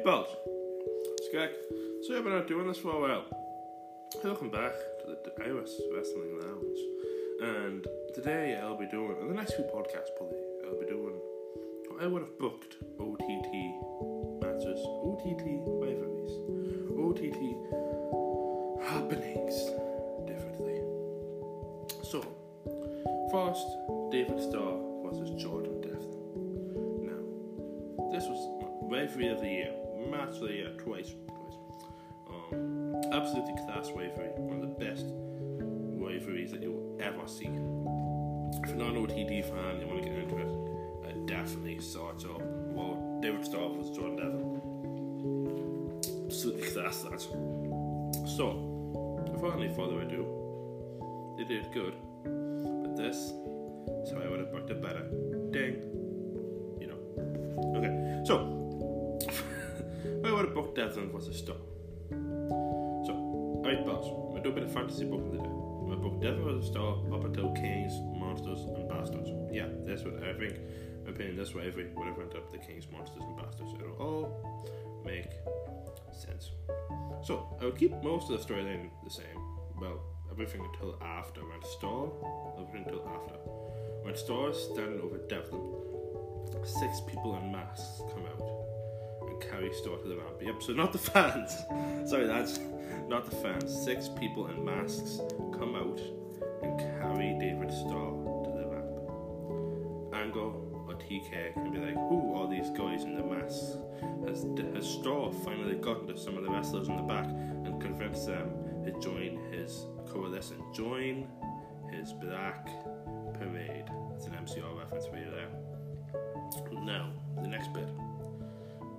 Right, Bolt. Skag. So I've been out doing this for a while. Welcome back to the Iris Wrestling Lounge. And today I'll be doing, in the next few podcasts probably, I'll be doing I would have booked OTT matches, OTT rivalries, OTT happenings differently. So, first, David Starr versus Jordan Devlin. Now, this was referee of the year, year, twice. twice. Um, absolutely class referee, one of the best referees that you'll ever see. If you're not an OTT fan, you want to get into it, I definitely search up well, David Starr versus Jordan Devlin. Absolutely class that. So, without any further ado, they did good. But this is how I would have booked it better. Ding. You know. Okay, so I would have booked Devlin versus Starr. So, alright, boss. I'm gonna do a bit of fantasy today. I'm gonna book Devlin versus Starr up Kings, Monsters, and Bastards. Yeah, that's what I think. My opinion, that's why every have went up the Kings, Monsters, and Bastards. It'll all make sense. So, I would keep most of the storyline the same. Well, everything until after. When Starr, everything until after. When Starr is standing over Devlin, six people in masks come out carry Starr to the ramp. Yep, so not the fans. Sorry, that's not the fans. Six people in masks come out and carry David Starr to the ramp. Angle or TK can be like, who are these guys in the masks? Has, has Starr finally gotten to some of the wrestlers in the back and convinced them to join his coalition, join his black parade? That's an MCR reference for you there. Now, the next bit.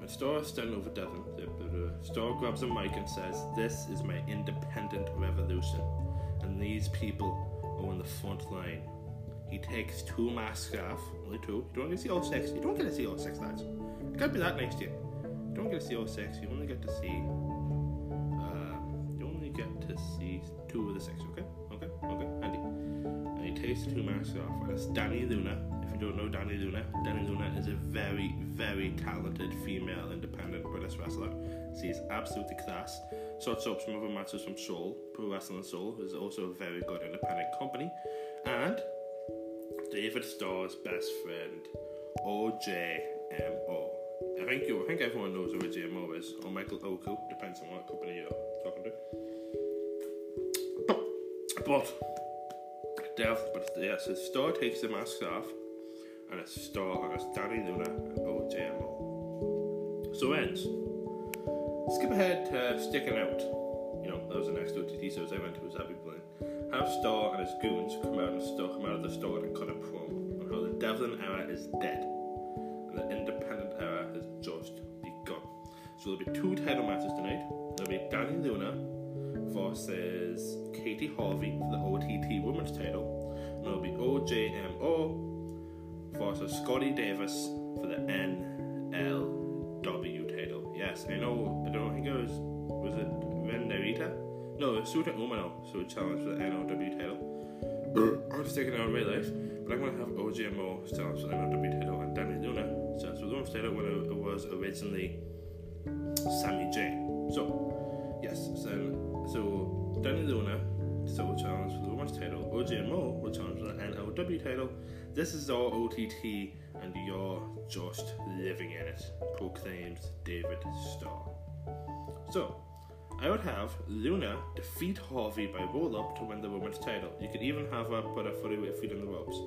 Is standing over Devon, the grabs a mic and says, This is my independent revolution, and these people are on the front line. He takes two masks off, only two. You don't get to see all six. You don't get to see all six, lads. It can't be that next year. you. Don't get to see all six. You only get to see. Uh, you only get to see two of the six. Okay, okay, okay. Andy. And he takes two masks off, and it's Dani Luna. If you don't know Dani Luna, Dani Luna is a very, very talented female independent British wrestler. She's absolutely class. Sorts up some other matches from Soul, Pro Wrestling Soul, is also a very good independent company. And David Starr's best friend, OJMO. I think you, I think everyone knows who OJMO is, or Michael Oku, depends on what company you're talking to. But, Dev, but yeah, so Starr takes the mask off, Starr, and it's Dani Luna and OJMO. So ends. Skip ahead to Sticking Out. You know, that was the next OTT shows I went to, was Abby Blaine. Have Starr and his goons come out and Starr come out of the store and cut a promo on how the Devlin era is dead and the independent era has just begun. So there'll be two title matches tonight. There'll be Dani Luna versus Katey Harvey for the OTT Women's title. And there'll be OJMO versus Scotty Davis for the NLW title. Yes, I know, I don't think it was, was it Ren Narita? No, Shota Umino, so it challenged for the NLW title. I'm just out of my life, but I'm to have OJMO challenge for the NLW title and Dani Luna challenge for the women's title when it was originally Sammy J. So, yes, so, so Dani Luna still will challenge for the women's title. OJMO will challenge for the NLW title. This is all OTT, and you're just living in it, proclaims David Starr. So, I would have Luna defeat Harvey by roll up to win the women's title. You could even have her put her fully weight feet on the ropes.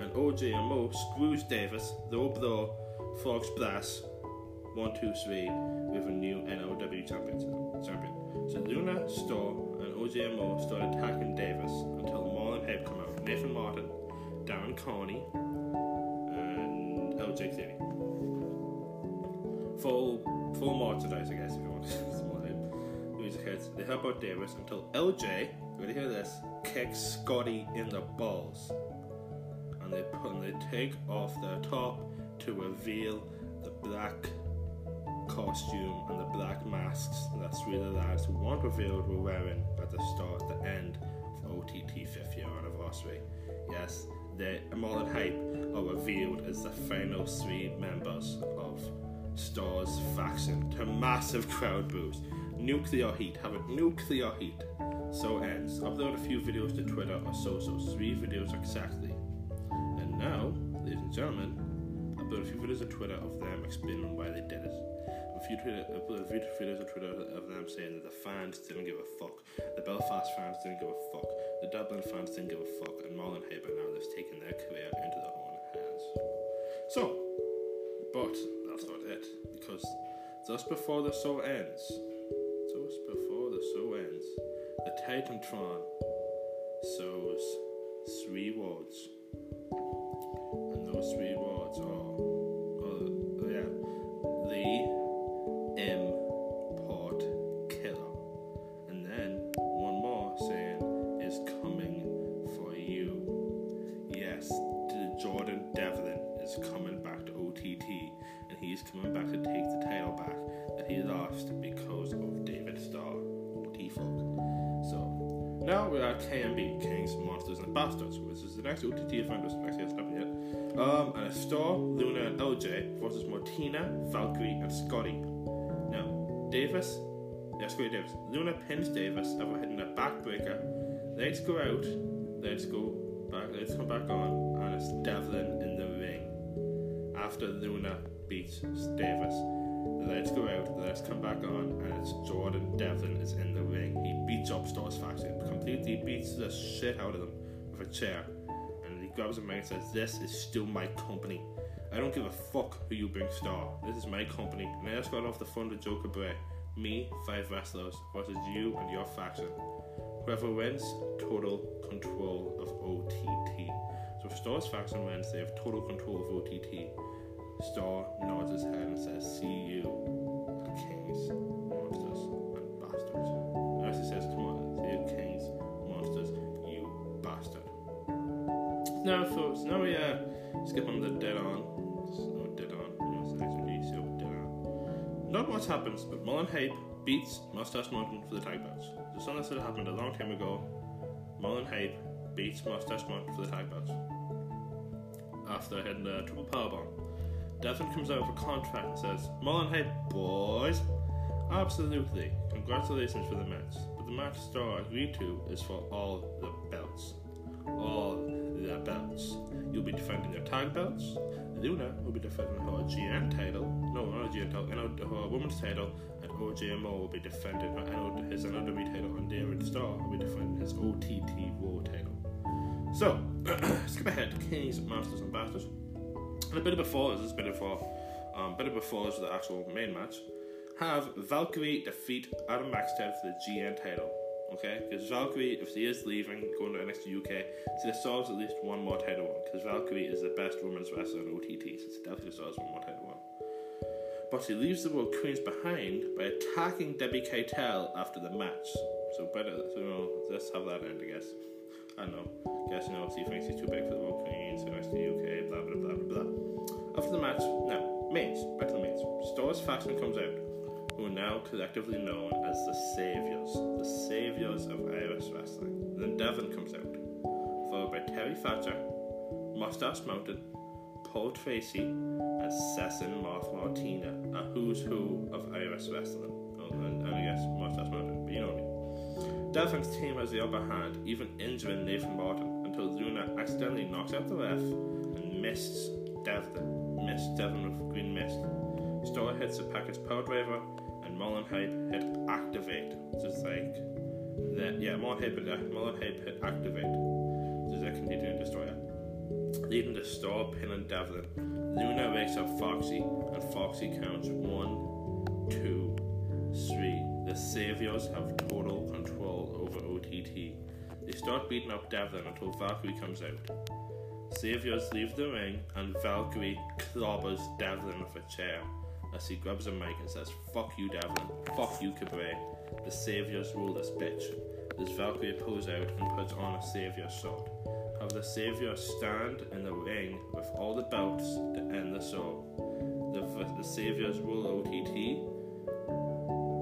And OJMO screws Davis, though blow, Fox Brass, 1, 2, 3, with a new NOW champion. So Luna, Starr, and OJMO start attacking Davis until Marlon Hype come out. Nathan Martin, Darren Carney, and LJ Cleary. Full, full merchandise, I guess, if you want. Small hype. Music hits. They help out Davis until LJ, ready to hear this, kicks Scotty in the balls. And they put and they take off their top to reveal the black costume and the black masks that of the lads who weren't revealed were wearing at the start, the end of OTT 50 year anniversary. Yes, the Marlon Hype are revealed as the final three members of Starr's faction to massive crowd boost. Nuclear heat, have it nuclear heat. So ends. Upload a few videos to Twitter or socials, three videos exactly. And now, ladies and gentlemen, upload a few videos on Twitter of them explaining why they did it. A few, Twitter, a few videos on Twitter of them saying that the fans didn't give a fuck, the Belfast fans didn't give a fuck, the Dublin fans didn't give a fuck, and Marlon Haber So, but that's not it, because just before the show ends, just before the show ends, the Titantron shows three words. And those three words are, now we are KMB, Kings, Monsters, and Bastards, which is the next OTT event, which actually hasn't yet. Um, and it's Starr, Luna, and LJ versus Martina, Valkyrie, and Scotty. Now, Davis, yeah, Scotty Davis. Luna pins Davis after hitting a backbreaker. Let's go out. Let's go back. Let's come back on, and it's Devlin in the ring after Luna beats Davis. Let's go out, let's come back on, and it's Jordan Devlin is in the ring. He beats up Starr's Faction, completely beats the shit out of them with a chair. And he grabs a mic and says, This is still my company. I don't give a fuck who you bring star. This is my company. And I just got off the phone to Joe Cabray. Me, five wrestlers, versus you and your faction. Whoever wins, total control of OTT. So if Starr's Faction wins, they have total control of OTT. Starr nods his head and says, See you, kings, monsters, and bastards. As he says, Come on, see you, kings, monsters, you bastard. Now, folks, now we uh, skip on the dead on. Dead on. It's so dead on. Not much happens, but Mullen Hape beats Mustache Mountain for the tag belts. So something that happened a long time ago. Mullen Hape beats Mustache Mountain for the tag belts. After hitting a triple powerbomb. Devin comes out of a contract and says, Mullenhead boys. Absolutely. Congratulations for the match. But the match Starr agreed to is for all the belts. All the belts. You'll be defending your tag belts. Luna will be defending her GN title. No, not GN title. NO, her women's title. And OJMO will be defending his NOW title. And David Starr will be defending his OTT Raw title. So, skip ahead to Kings, Masters, and Bastards. And a bit of before this, a bit before, um, bit before this, the actual main match, have Valkyrie defeat Adam Maxted for the GN title. Okay, because Valkyrie, if she is leaving, going to NXT UK, she deserves at least one more title one. Because Valkyrie is the best women's wrestler in OTT, so she definitely deserves one more title one. But she leaves the World Queens behind by attacking Debbie Keitel after the match. So better, so you know, let's have that end, I guess. I know. Guess you know, she thinks she's too big for the World Queens, NXT UK, blah blah blah blah blah. After the match, now mains, back to the mains. Starr's faction comes out, who are now collectively known as the Saviors, the Saviors of Irish wrestling. Then Devon comes out, followed by Terry Thatcher, Mustache Mountain, Paul Tracy, and Session Moth Martina, a who's who of Irish wrestling. Oh, and, and I guess Mustache Mountain, but you know what I mean. Devon's team has the upper hand, even injuring Nathan Martin until Luna accidentally knocks out the ref and mists Devon, missed Devon with green mist. Starr hits the package piledriver, and Mullen Hype hit activate, is like that. Yeah, Mullen Hype hit, uh, Mullen Hype hit activate, which is a continuing destroyer, leading to Starr pinning Devlin. Luna wakes up Foxy, and Foxy counts one, two. The Saviors have total control over OTT. They start beating up Devlin until Valkyrie comes out. Saviors leave the ring, and Valkyrie clobbers Devlin with a chair as he grabs a mic and says, Fuck you, Devlin. Fuck you, Cabray. The Saviors rule this bitch. As Valkyrie pulls out and puts on a Savior shot. Have the Savior stand in the ring with all the belts to end the show. The, the Saviors rule OTT.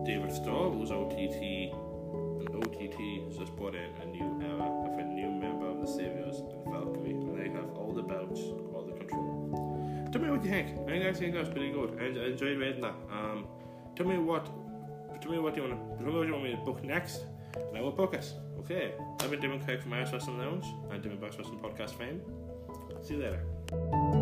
David Starr rules OTT. And OTT has just brought in a new era of a new member of the Saviors and Valkyrie. And they have all the belts, all the control. tell me what you think. I think I think that's pretty good. I, I enjoyed reading that. Um, tell me what, tell me what you want tell me what you want me to book next, and I will book it. Okay. I've been Damon Craig from Irish Wrestling Lounge and Damon Bass Wrestling Podcast fame. See you later.